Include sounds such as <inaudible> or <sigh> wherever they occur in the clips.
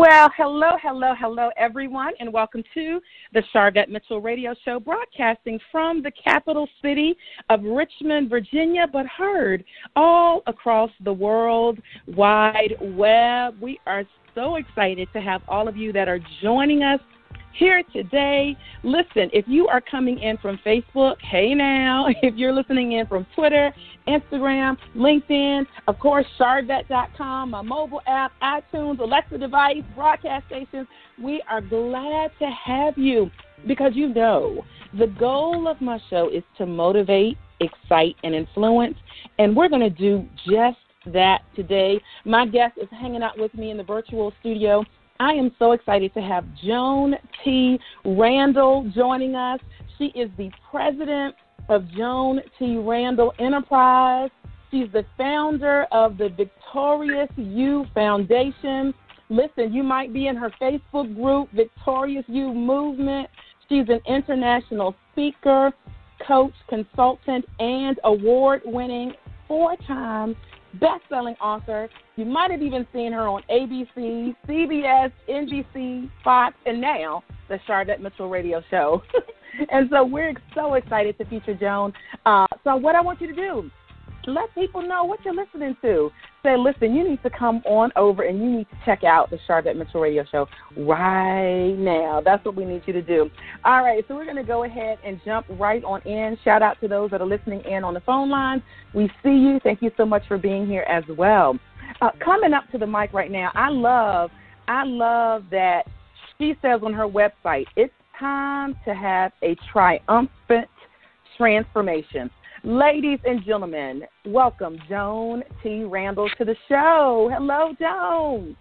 Well, hello, hello, hello, everyone, and welcome to the Sharvette Mitchell Radio Show, broadcasting from the capital city of Richmond, Virginia, but heard all across the world wide web. We are so excited to have all of you that are joining us here today. Listen, if you are coming in from Facebook, hey now. <laughs> If you're listening in from Twitter, Instagram, LinkedIn, of course, Sharvette.com, my mobile app, iTunes, Alexa device, broadcast stations, we are glad to have you because you know the goal of my show is to motivate, excite, and influence. And we're going to do just that today. My guest is hanging out with me in the virtual studio. I am so excited to have Joan T. Randall joining us. She is the president of Joan T. Randall Enterprise. She's the founder of the Victorious You Foundation. Listen, you might be in her Facebook group, Victorious You Movement. She's an international speaker, coach, consultant, and award winning four time best selling author. You might have even seen her on ABC, CBS, NBC, Fox, and now the Sharvette Mitchell Radio Show. <laughs> and so we're so excited to feature Joan. Uh, so, what I want you to do, let people know what you're listening to. Say, listen, you need to come on over and you need to check out the Sharvette Mitchell Radio Show right now. That's what we need you to do. All right, so we're going to go ahead and jump right on in. Shout out to those that are listening in on the phone lines. We see you. Thank you so much for being here as well. Uh, coming up to the mic right now, I love, I love that she says on her website, it's time to have a triumphant transformation. Ladies and gentlemen, welcome Joan T. Randall to the show. Hello, Joan.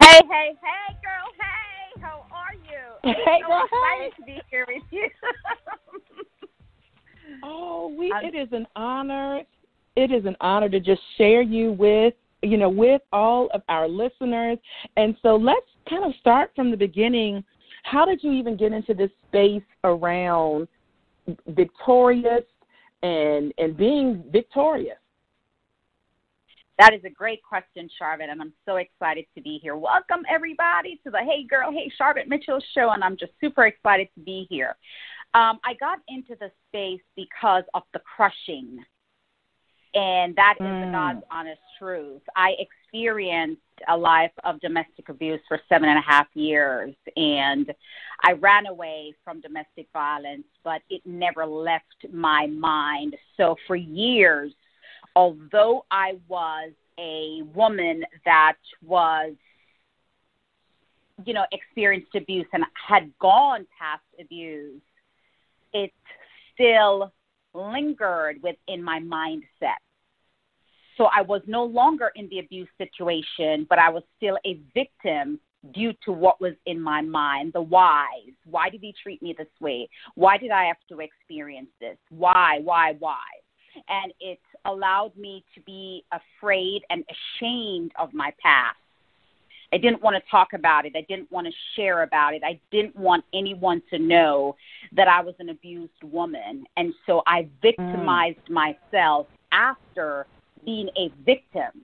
Hey, hey, hey, girl. Hey, how are you? <laughs> Hey, so girl. excited Hey. to be here with you. <laughs> Oh, we I'm- it is an honor. It is an honor to just share you with you know with all of our listeners. And so let's kind of start from the beginning. How did you even get into this space around victorious and and being victorious? that is a great question, Sharvette, and I'm so excited to be here. Welcome, everybody, to the Hey Girl, Hey Sharvette Mitchell show, and I'm just super excited to be here. Um, I got into the space because of the crushing, and that is the Mm. God's honest truth. I experienced a life of domestic abuse for seven and a half years, and I ran away from domestic violence, but it never left my mind. So for years, although I was a woman that was, you know, experienced abuse and had gone past abuse, it still lingered within my mindset. So I was no longer in the abuse situation, but I was still a victim due to what was in my mind the whys. Why did he treat me this way? Why did I have to experience this? Why, why, why? And it allowed me to be afraid and ashamed of my past. I didn't want to talk about it. I didn't want to share about it. I didn't want anyone to know that I was an abused woman. And so I victimized myself after being a victim.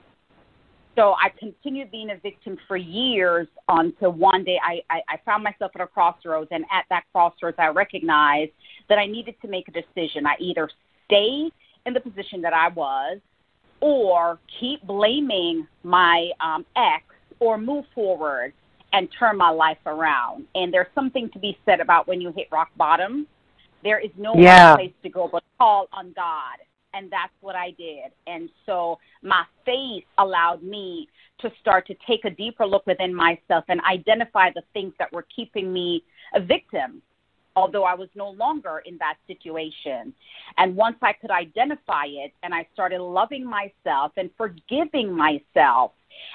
So I continued being a victim for years until one day I, I, I found myself at a crossroads. And at that crossroads, I recognized that I needed to make a decision. I either stay in the position that I was or keep blaming my um, ex or move forward and turn my life around. And there's something to be said about when you hit rock bottom, there is no Yeah. other place to go but call on God. And that's what I did. And so my faith allowed me to start to take a deeper look within myself and identify the things that were keeping me a victim, although I was no longer in that situation. And once I could identify it and I started loving myself and forgiving myself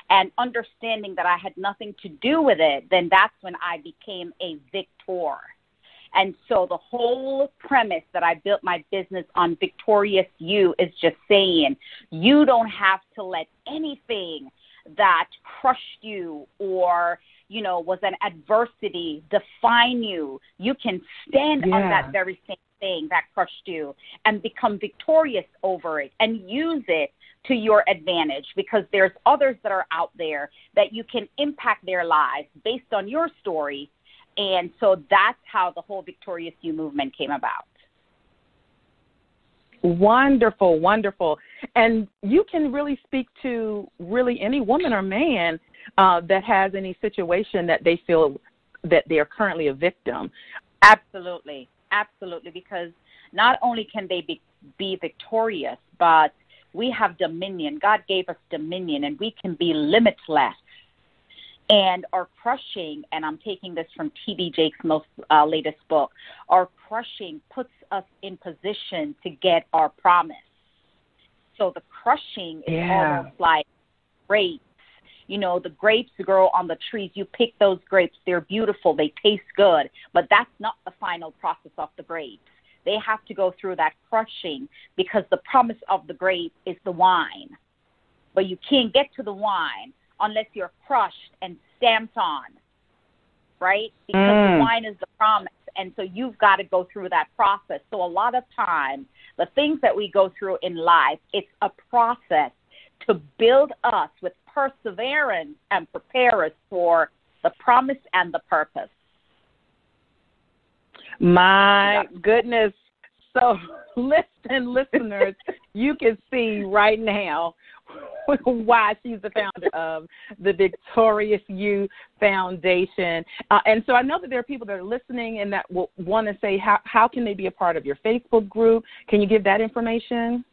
and understanding that I had nothing to do with it, then that's when I became a victor. And so the whole premise that I built my business on Victorious You is just saying you don't have to let anything that crushed you or you know was an adversity define you. You can stand yeah. on that very same thing that crushed you and become victorious over it and use it to your advantage because there's others that are out there that you can impact their lives based on your story. And so that's how the whole Victorious You movement came about. Wonderful, wonderful. And you can really speak to really any woman or man uh, that has any situation that they feel that they are currently a victim. Absolutely, absolutely. Because not only can they be, be victorious, but we have dominion. God gave us dominion, and we can be limitless. And our crushing, and I'm taking this from T.D. Jakes' most uh, latest book, our crushing puts us in position to get our promise. So the crushing is yeah. almost like grapes. You know, the grapes grow on the trees. You pick those grapes, they're beautiful, they taste good, but that's not the final process of the grapes they have to go through that crushing because the promise of the grape is the wine. But you can't get to the wine unless you're crushed and stamped on, right? Because mm. the wine is the promise. And so you've got to go through that process. So a lot of times, the things that we go through in life, it's a process to build us with perseverance and prepare us for the promise and the purpose. My goodness. So, <laughs> listen, listeners, <laughs> you can see right now <laughs> why she's the founder of the Victorious You Foundation. Uh, and so I know that there are people that are listening and that will want to say, how, how can they be a part of your Facebook group? Can you give that information?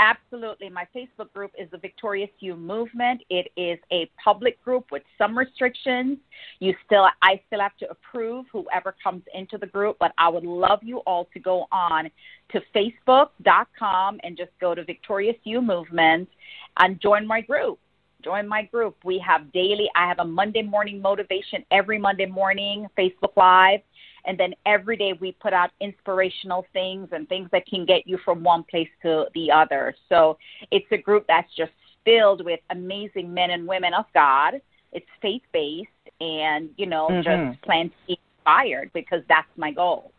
Absolutely. My Facebook group is the Victorious You Movement. It is a public group with some restrictions. You still I still have to approve whoever comes into the group, but I would love you all to go on to facebook.com and just go to Victorious You Movement and join my group. Join my group. We have daily I have a Monday morning motivation every Monday morning Facebook Live and then every day we put out inspirational things and things that can get you from one place to the other. So it's a group that's just filled with amazing men and women of God. It's faith based and, you know, mm-hmm. just plan inspired because that's my goal.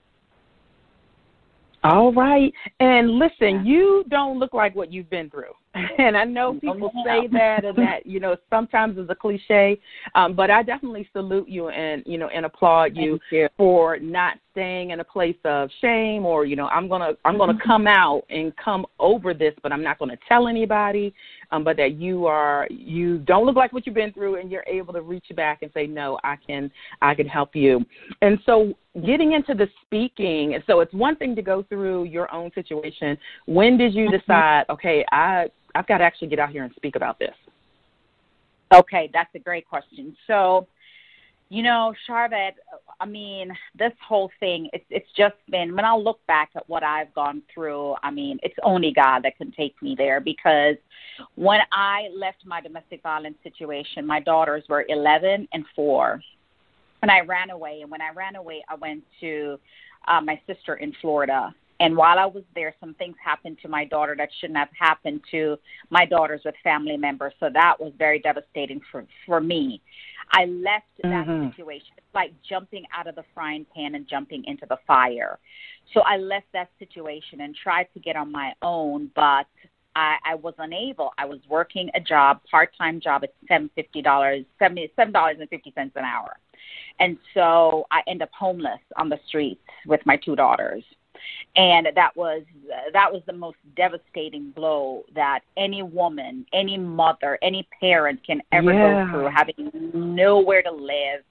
All right. And listen, you don't look like what you've been through. <laughs> And I know people say that and that, <laughs> you know, sometimes is a cliche. Um, but I definitely salute you and, you know, and applaud you, you, for not staying in a place of shame or, you know, I'm gonna I'm gonna mm-hmm. come out and come over this, but I'm not gonna tell anybody. Um, but that you are you don't look like what you've been through and you're able to reach back and say, No, I can I can help you. And so getting into the speaking, so it's one thing to go through your own situation. When did you mm-hmm. decide, okay, I I've got to actually get out here and speak about this? Okay, that's a great question. So, you know, Sharvette, I mean, this whole thing, it's it's just been when I look back at what I've gone through, I mean, it's only God that can take me there because when I left my domestic violence situation, my daughters were 11 and 4. And I ran away, and when I ran away, I went to uh, my sister in Florida and while I was there, some things happened to my daughter that shouldn't have happened to my daughters with family members. So that was very devastating for for me. I left that mm-hmm. situation. It's like jumping out of the frying pan and jumping into the fire. So I left that situation and tried to get on my own, but I, I was unable. I was working a job, part time job at seven fifty dollars, seventy seven dollars and fifty cents an hour. And so I end up homeless on the streets with my two daughters and that was that was the most devastating blow that any woman, any mother, any parent can ever yeah. go through, having nowhere to live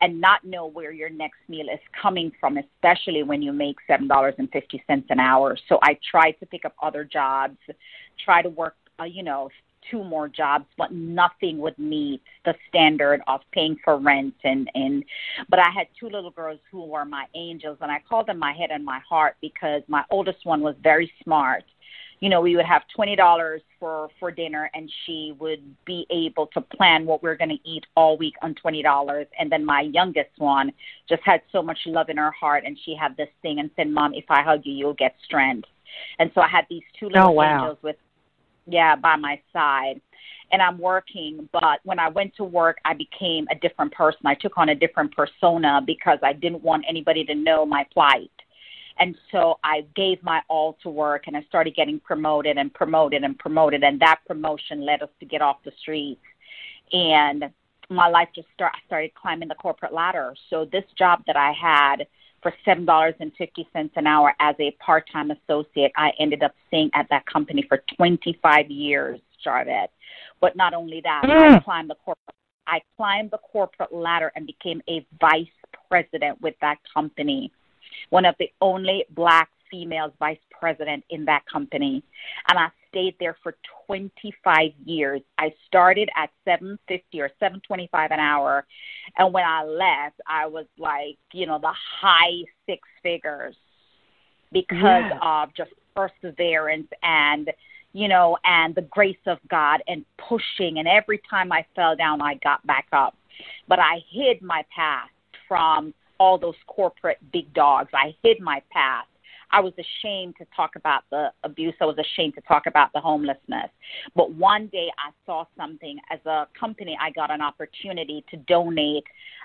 and not know where your next meal is coming from, especially when you make seven dollars and fifty cents an hour. So I tried to pick up other jobs, try to work, uh, you know, two more jobs, but nothing would meet the standard of paying for rent and and. But I had two little girls who were my angels, and I called them my head and my heart because my oldest one was very smart. you know, we would have twenty dollars for for dinner, and she would be able to plan what we are going to eat all week on twenty dollars. And then my youngest one just had so much love in her heart, and she had this thing and said, "Mom, if I hug you, you'll get strength." And so I had these two oh, little oh, wow. angels with, yeah, by my side. And I'm working, but when I went to work, I became a different person. I took on a different persona because I didn't want anybody to know my plight and so I gave my all to work and I started getting promoted and promoted and promoted. And that promotion led us to get off the streets. And my life just start, started climbing the corporate ladder. So this job that I had for seven dollars and fifty cents an hour as a part time associate, I ended up staying at that company for twenty five years, Sharvette. But not only that, mm. I climbed the corporate I climbed the corporate ladder and became a vice president with that company one of the only black female vice president in that company. And I stayed there for 25 years. I started at 750 or 725 an hour. And when I left, I was like, you know, the high six figures because yeah. of just perseverance and you know, and the grace of God and pushing. And every time I fell down, I got back up. But I hid my past from all those corporate big dogs. I hid my past. I was ashamed to talk about the abuse. I was ashamed to talk about the homelessness. But one day I saw something as a company, I got an opportunity to donate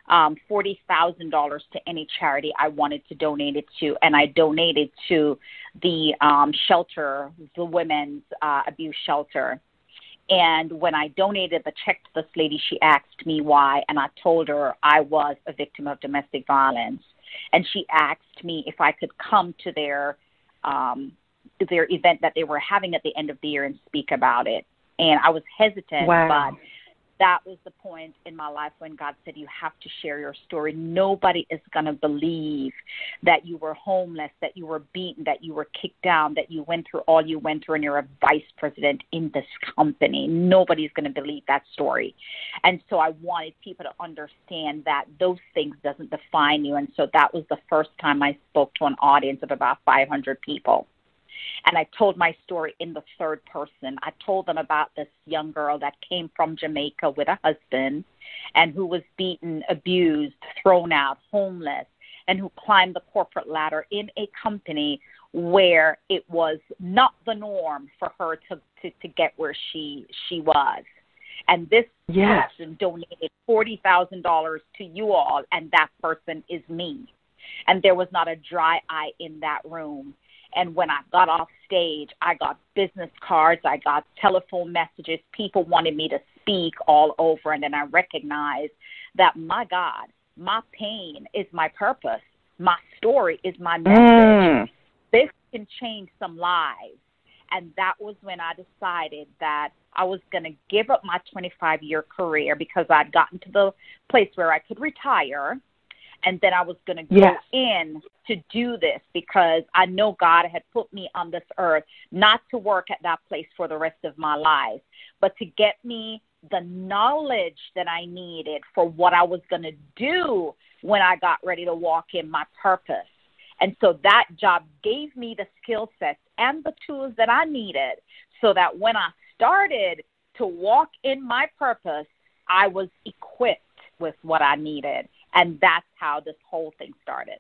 um, $40,000 to any charity I wanted to donate it to. And I donated to the um, shelter, the women's uh, abuse shelter. And when I donated the check to this lady, she asked me why, and I told her I was a victim of domestic violence. And she asked me if I could come to their um, their event that they were having at the end of the year and speak about it. And I was hesitant, wow. but that was the point in my life when God said, You have to share your story. Nobody is going to believe that you were homeless, that you were beaten, that you were kicked down, that you went through all you went through, and you're a vice president in this company. Nobody's going to believe that story. And so I wanted people to understand that those things doesn't define you. And so that was the first time I spoke to an audience of about 500 people and I told my story in the third person. I told them about this young girl that came from Jamaica with a husband and who was beaten, abused, thrown out, homeless, and who climbed the corporate ladder in a company where it was not the norm for her to, to, to get where she she was. And this yes. person donated forty thousand dollars to you all, and that person is me. And there was not a dry eye in that room. And when I got off stage, I got business cards, I got telephone messages. People wanted me to speak all over. And then I recognized that, my God, my pain is my purpose. My story is my message. Mm. This can change some lives. And that was when I decided that I was going to give up my 25 year career because I'd gotten to the place where I could retire and then I was going to go yes. in to do this because I know God had put me on this earth not to work at that place for the rest of my life, but to get me the knowledge that I needed for what I was going to do when I got ready to walk in my purpose. And so that job gave me the skill sets and the tools that I needed so that when I started to walk in my purpose, I was equipped with what I needed. And that's how this whole thing started.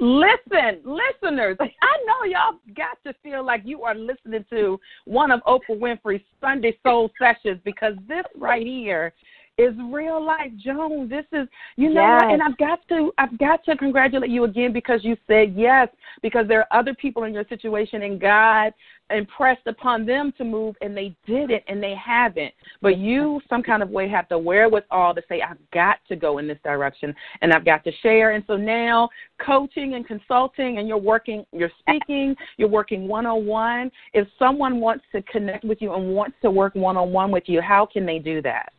Listen, listeners, I know y'all got to feel like you are listening to one of Oprah Winfrey's Sunday Soul sessions because this right here is real life Joan. This is you know yes. what? And I've got to I've got to congratulate you again because you said yes, because there are other people in your situation and God impressed upon them to move and they did it and they haven't. But you some kind of way have the wherewithal to say, I've got to go in this direction and I've got to share. And so now coaching and consulting and you're working you're speaking, you're working one on one. If someone wants to connect with you and wants to work one on one with you, how can they do that?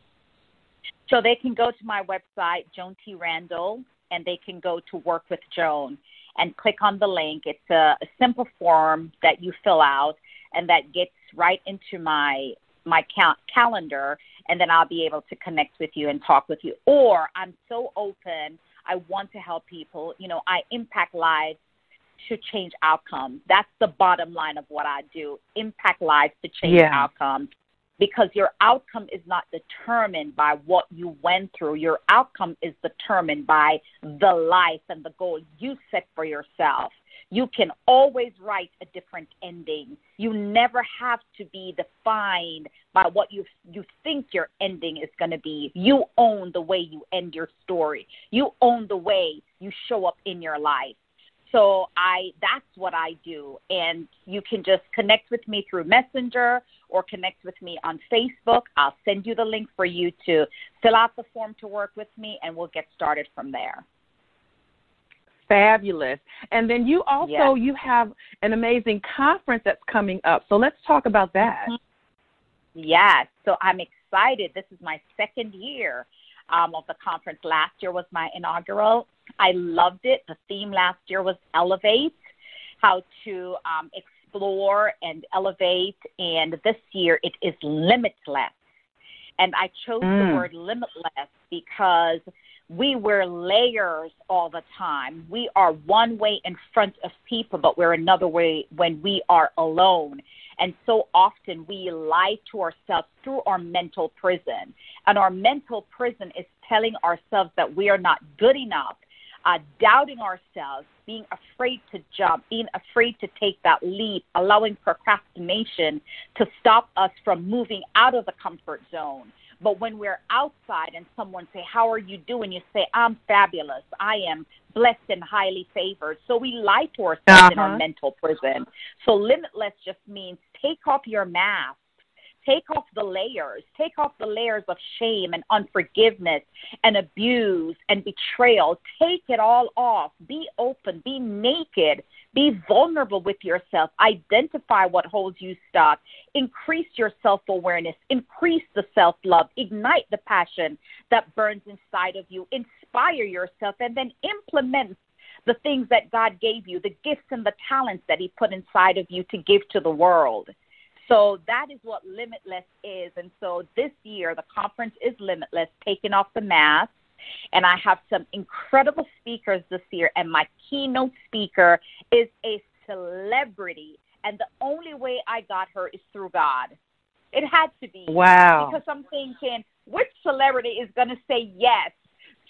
So they can go to my website, Joan T. Randall, and they can go to Work with Joan and click on the link. It's a, a simple form that you fill out, and that gets right into my my cal- calendar, and then I'll be able to connect with you and talk with you. Or I'm so open. I want to help people. You know, I impact lives to change outcomes. That's the bottom line of what I do. Impact lives to change Yeah. outcomes. Because your outcome is not determined by what you went through. Your outcome is determined by the life and the goal you set for yourself. You can always write a different ending. You never have to be defined by what you you think your ending is going to be. You own the way you end your story. You own the way you show up in your life. So I that's what I do and you can just connect with me through Messenger or connect with me on Facebook. I'll send you the link for you to fill out the form to work with me and we'll get started from there. Fabulous. And then you also Yeah. you have an amazing conference that's coming up. So let's talk about that. Mm-hmm. Yes, so I'm excited. This is my second year um, of the conference. Last year was my inaugural. I loved it. The theme last year was Elevate, how to um, explore and elevate. And this year it is Limitless. And I chose Mm. the word limitless because we wear layers all the time. We are one way in front of people, but we're another way when we are alone. And so often we lie to ourselves through our mental prison. And our mental prison is telling ourselves that we are not good enough, uh, doubting ourselves, being afraid to jump, being afraid to take that leap, allowing procrastination to stop us from moving out of the comfort zone. But when we're outside and someone say, "How are you doing?" you say, "I'm fabulous. I am blessed and highly favored." So we lie to ourselves in our Uh-huh. mental prison. So limitless just means take off your mask. Take off the layers. Take off the layers of shame and unforgiveness and abuse and betrayal. Take it all off. Be open. Be naked. Be vulnerable with yourself. Identify what holds you stuck. Increase your self awareness. Increase the self love. Ignite the passion that burns inside of you. Inspire yourself and then implement the things that God gave you, the gifts and the talents that He put inside of you to give to the world. So that is what Limitless is. And so this year, the conference is Limitless, taking off the mask. And I have some incredible speakers this year. And my keynote speaker is a celebrity. And the only way I got her is through God. It had to be. Wow. Because I'm thinking, which celebrity is going to say yes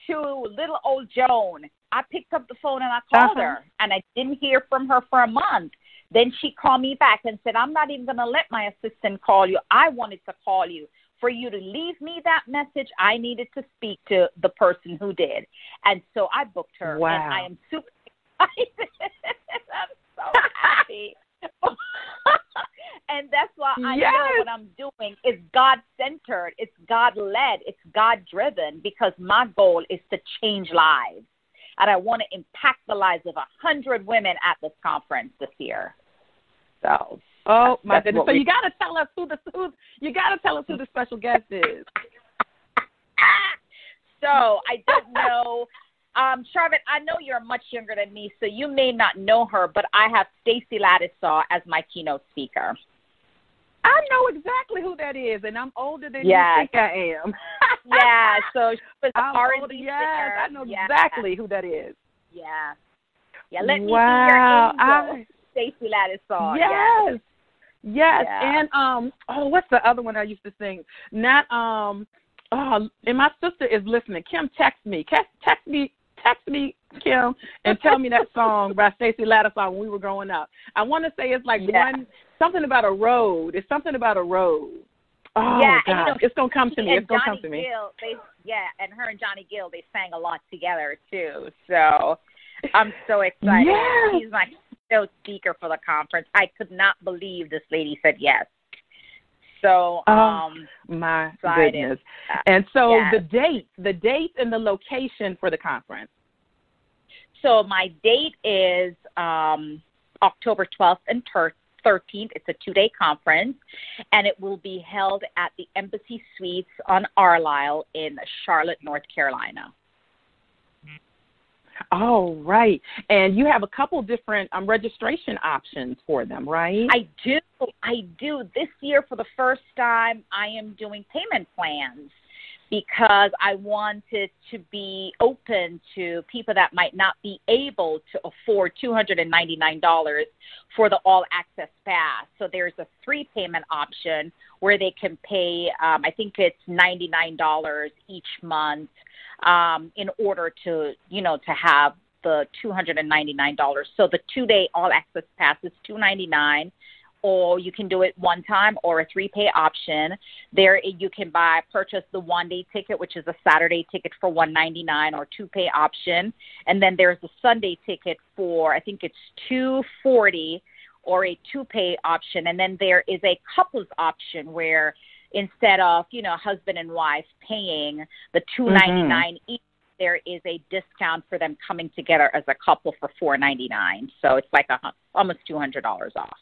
to little old Joan? I picked up the phone and I called Uh-huh. her, and I didn't hear from her for a month. Then she called me back and said, I'm not even going to let my assistant call you. I wanted to call you. For you to leave me that message, I needed to speak to the person who did. And so I booked her. Wow. And I am super excited. <laughs> I'm so happy. <laughs> and that's why I know what I'm doing is God centered, it's God led, it's God driven because my goal is to change lives. And I want to impact the lives of a hundred women at this conference this year. So Oh my goodness! So we- you got to tell us who the who you got to tell us who the special guest is. <laughs> so I don't know. Um, Sharvette, I know you're much younger than me, so you may not know her, but I have Stacy Lattisaw as my keynote speaker. I know exactly who that is, and I'm older than Yes. you think I am. <laughs> Yeah, <laughs> so she was I'm R&B yes, singer. I know Yeah. exactly who that is. Yeah. Yeah, let me wow. be your angel. I, Stacy Lattisaw. yes. Yes, Yeah. and um, oh, what's the other one I used to sing? Not um, oh, and my sister is listening. Kim, text me, text, text me, text me, Kim, and tell me that <laughs> song by Stacy Lattisaw when we were growing up. I want to say it's like Yeah. one something about a road. It's something about a road. Oh Yeah, God, and you know, it's gonna come to me. It's gonna Johnny come to me. Gill, they yeah, and her and Johnny Gill, they sang a lot together too. So I'm so excited. Yes. She's my keynote speaker for the conference. I could not believe this lady said yes. So Oh. um My excited. goodness. And so Yes. the date, the date and the location for the conference. so my date is um October 12th and ter- 13th. It's a two-day conference, and it will be held at the Embassy Suites on Arlisle in Charlotte, North Carolina. Oh, right. And you have a couple different um, registration options for them, right? I do. I do. This year, for the first time, I am doing payment plans. Because I wanted to be open to people that might not be able to afford $299 for the all access pass. So there's a three payment option where they can pay, um, I think it's $99 each month um, in order to, you know, to have the $299. So the two day all access pass is $299 or you can do it one time or a three pay option. There you can buy purchase the one day ticket, which is a Saturday ticket for one ninety nine or two pay option. And then there's a Sunday ticket for I think it's two forty or a two pay option. And then there is a couples option where instead of, you know, husband and wife paying the two ninety nine mm mm-hmm. each there is a discount for them coming together as a couple for four ninety nine. So it's like a, almost two hundred dollars off.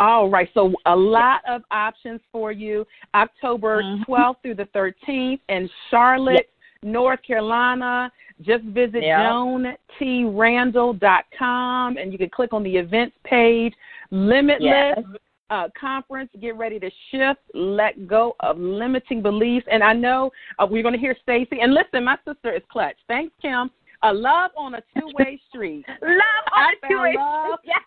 All right, so a lot of options for you. October mm-hmm. 12th through the 13th in Charlotte, yep. North Carolina. Just visit yep. joantrandall.com and you can click on the events page. Limitless yes. uh, conference. Get ready to shift, let go of limiting beliefs. And I know uh, we're going to hear Stacy. And listen, my sister is clutch. Thanks, Kim. A love on a two way <laughs> street. love on I a two way street. <laughs> Yes.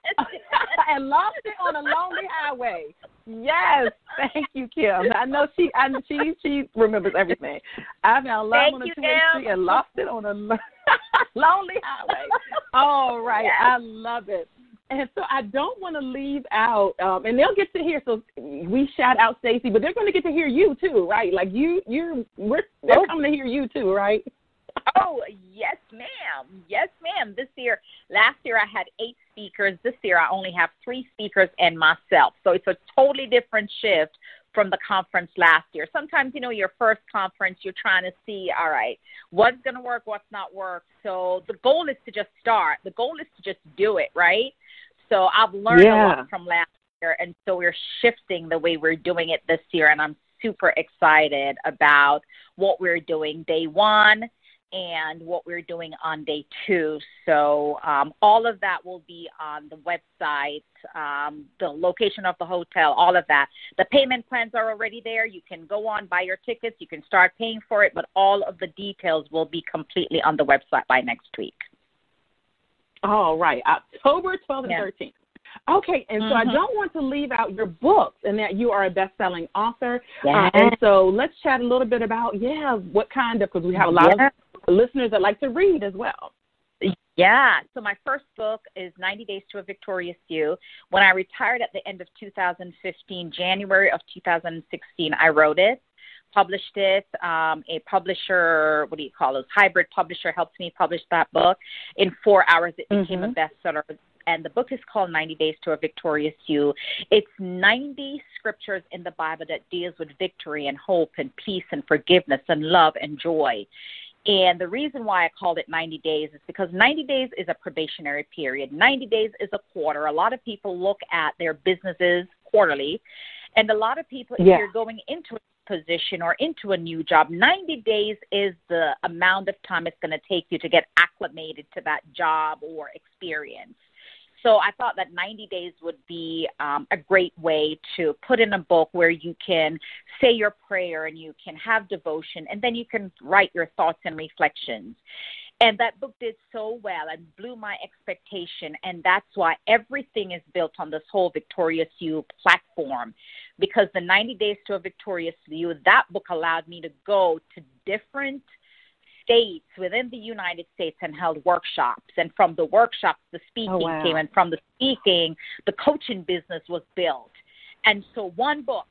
And lost it on a lonely highway. Yes. Thank you, Kim. I know she I she she remembers everything. I found love Thank on a street and lost it on a <laughs> lonely highway. All right. Yes. I love it. And so I don't want to leave out, um, and they'll get to hear. So we shout out Stacy, but they're going to get to hear you too, right? Like you, you're, we're, they're coming to hear you too, right? Oh, yes, ma'am. Yes, ma'am. This year, last year I had eight speakers. This year I only have three speakers and myself. So it's a totally different shift from the conference last year. Sometimes, you know, your first conference, you're trying to see, all right, what's going to work, what's not work. So the goal is to just start. The goal is to just do it, right? So I've learned yeah. a lot from last year, and so we're shifting the way we're doing it this year, and I'm super excited about what we're doing day one and what we're doing on day two. So um, all of that will be on the website, um, the location of the hotel, all of that. The payment plans are already there. You can go on, buy your tickets, you can start paying for it, but all of the details will be completely on the website by next week. All right, October 12th and yeah. 13th. Okay, and so mm-hmm. I don't want to leave out your books and that you are a best-selling author. Yeah. Uh, and so let's chat a little bit about yeah, what kind of because we have a lot yeah. of listeners that like to read as well. Yeah. So my first book is 90 Days to a Victorious You. When I retired at the end of 2015, January of 2016, I wrote it, published it. Um, a publisher, what do you call those? Hybrid publisher helped me publish that book. In four hours, it became mm-hmm. a bestseller. And the book is called 90 Days to a Victorious You. It's 90 scriptures in the Bible that deals with victory and hope and peace and forgiveness and love and joy. And the reason why I called it 90 days is because 90 days is a probationary period. 90 days is a quarter. A lot of people look at their businesses quarterly. And a lot of people, if yeah. you're going into a position or into a new job, 90 days is the amount of time it's going to take you to get acclimated to that job or experience. So I thought that 90 days would be um, a great way to put in a book where you can say your prayer and you can have devotion, and then you can write your thoughts and reflections. And that book did so well and blew my expectation. And that's why everything is built on this whole Victorious You platform. Because the 90 Days to a Victorious You, that book allowed me to go to different – states within the United States and held workshops. And from the workshops, the speaking oh, wow. came, and from the speaking, the coaching business was built. And so one book,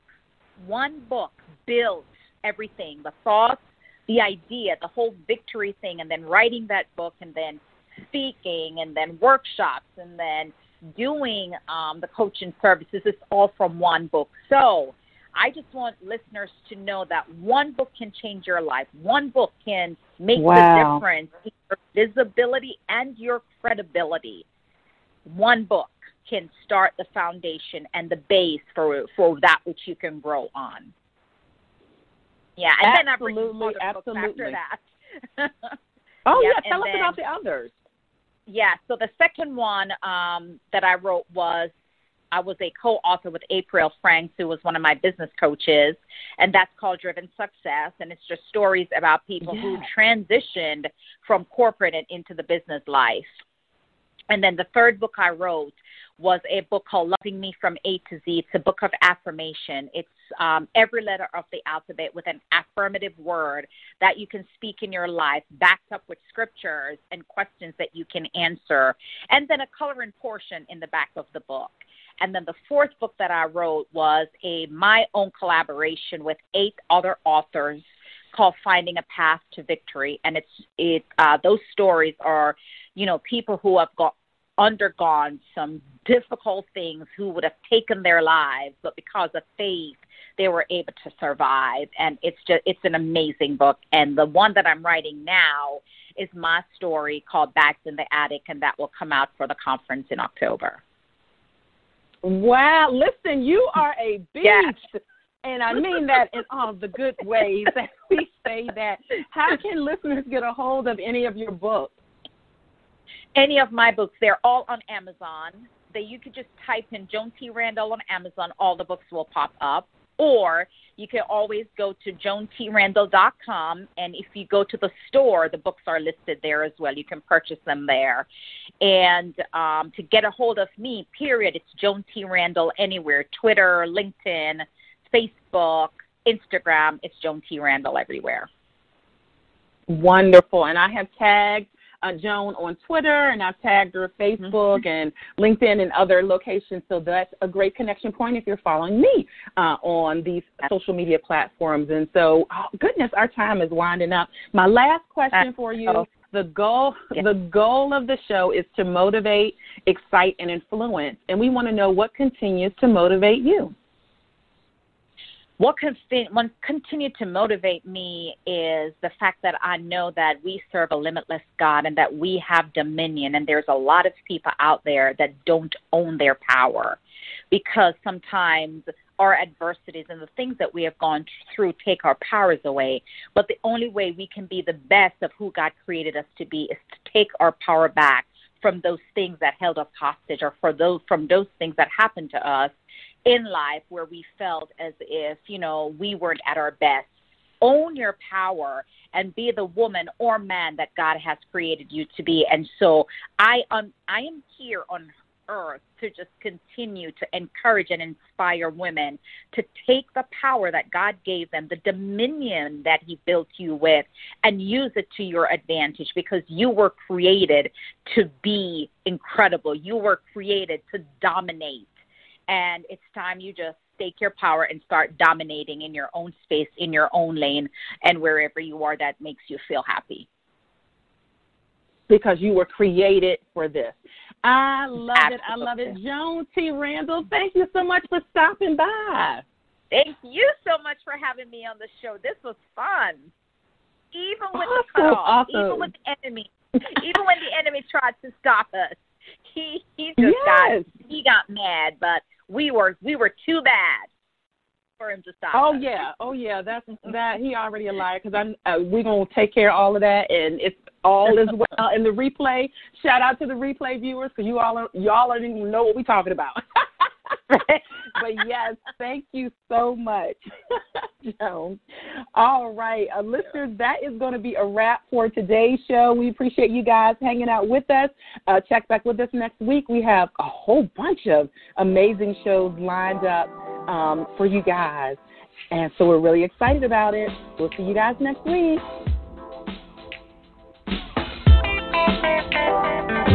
one book built everything the thoughts, the idea, the whole victory thing, and then writing that book, and then speaking, and then workshops, and then doing um, the coaching services. It's all from one book. So I just want listeners to know that one book can change your life. One book can make wow. the difference in your visibility and your credibility. One book can start the foundation and the base for for that which you can grow on. Yeah, and absolutely, then I've absolutely. after that. <laughs> oh yeah, yeah tell us then, about the others. Yeah, so the second one um, that I wrote was I was a co-author with April Franks, who was one of my business coaches, and that's called Driven Success. And it's just stories about people yeah. who transitioned from corporate and into the business life. And then the third book I wrote was a book called Loving Me from A to Z. It's a book of affirmation. It's um, every letter of the alphabet with an affirmative word that you can speak in your life, backed up with scriptures and questions that you can answer, and then a coloring portion in the back of the book. And then the fourth book that I wrote was a my own collaboration with eight other authors called Finding a Path to Victory. And it's it uh, those stories are, you know, people who have got undergone some difficult things who would have taken their lives, but because of faith, they were able to survive. And it's just it's an amazing book. And the one that I'm writing now is my story called Bags in the Attic, and that will come out for the conference in October. Wow, listen, you are a <laughs> beast. Yes. And I mean that in all of the good ways that <laughs> we say that. How can listeners get a hold of any of your books? Any of my books, they're all on Amazon. That you could just type in Joan T. Randall on Amazon, all the books will pop up. Or you can always go to joantrandall.com, and if you go to the store, the books are listed there as well. You can purchase them there. And um, to get a hold of me, period, it's Joan T. Randall anywhere Twitter, LinkedIn, Facebook, Instagram. It's Joan T. Randall everywhere. Wonderful. And I have tagged uh, Joan on Twitter, and I've tagged her Facebook mm-hmm. and LinkedIn and other locations. So that's a great connection point if you're following me uh, on these social media platforms. And so, oh, goodness, our time is winding up. My last question for you. The goal, the goal of the show is to motivate, excite, and influence. And we want to know what continues to motivate you what can what continue to motivate me is the fact that I know that we serve a limitless God and that we have dominion and there's a lot of people out there that don't own their power because sometimes our adversities and the things that we have gone through take our powers away. But the only way we can be the best of who God created us to be is to take our power back from those things that held us hostage or for those from those things that happened to us in life where we felt as if, you know, we weren't at our best. Own your power and be the woman or man that God has created you to be. And so I um I am here on earth to just continue to encourage and inspire women to take the power that God gave them, the dominion that He built you with, and use it to your advantage because you were created to be incredible. You were created to dominate and it's time you just take your power and start dominating in your own space, in your own lane, and wherever you are that makes you feel happy. Because you were created for this. I love Absolutely. it. I love it. Joan T. Randall, thank you so much for stopping by. Thank you so much for having me on the show. This was fun. Even with awesome, the cutoff, awesome. even with the enemy, even when the enemy tried to stop us, he he just <laughs> yes. got he got mad, but we were we were too bad for him to stop. Oh us. yeah, oh yeah, that's <laughs> that. He already a liar because I'm. Uh, we're gonna take care of all of that, and it's all is well in the replay. Shout out to the replay viewers because you all are, y'all don't even know what we're talking about. <laughs> but yes, thank you so much, <laughs> Joan. All right, uh, listeners, that is going to be a wrap for today's show. We appreciate you guys hanging out with us. Uh, check back with us next week. We have a whole bunch of amazing shows lined up um, for you guys. And so we're really excited about it. We'll see you guys next week.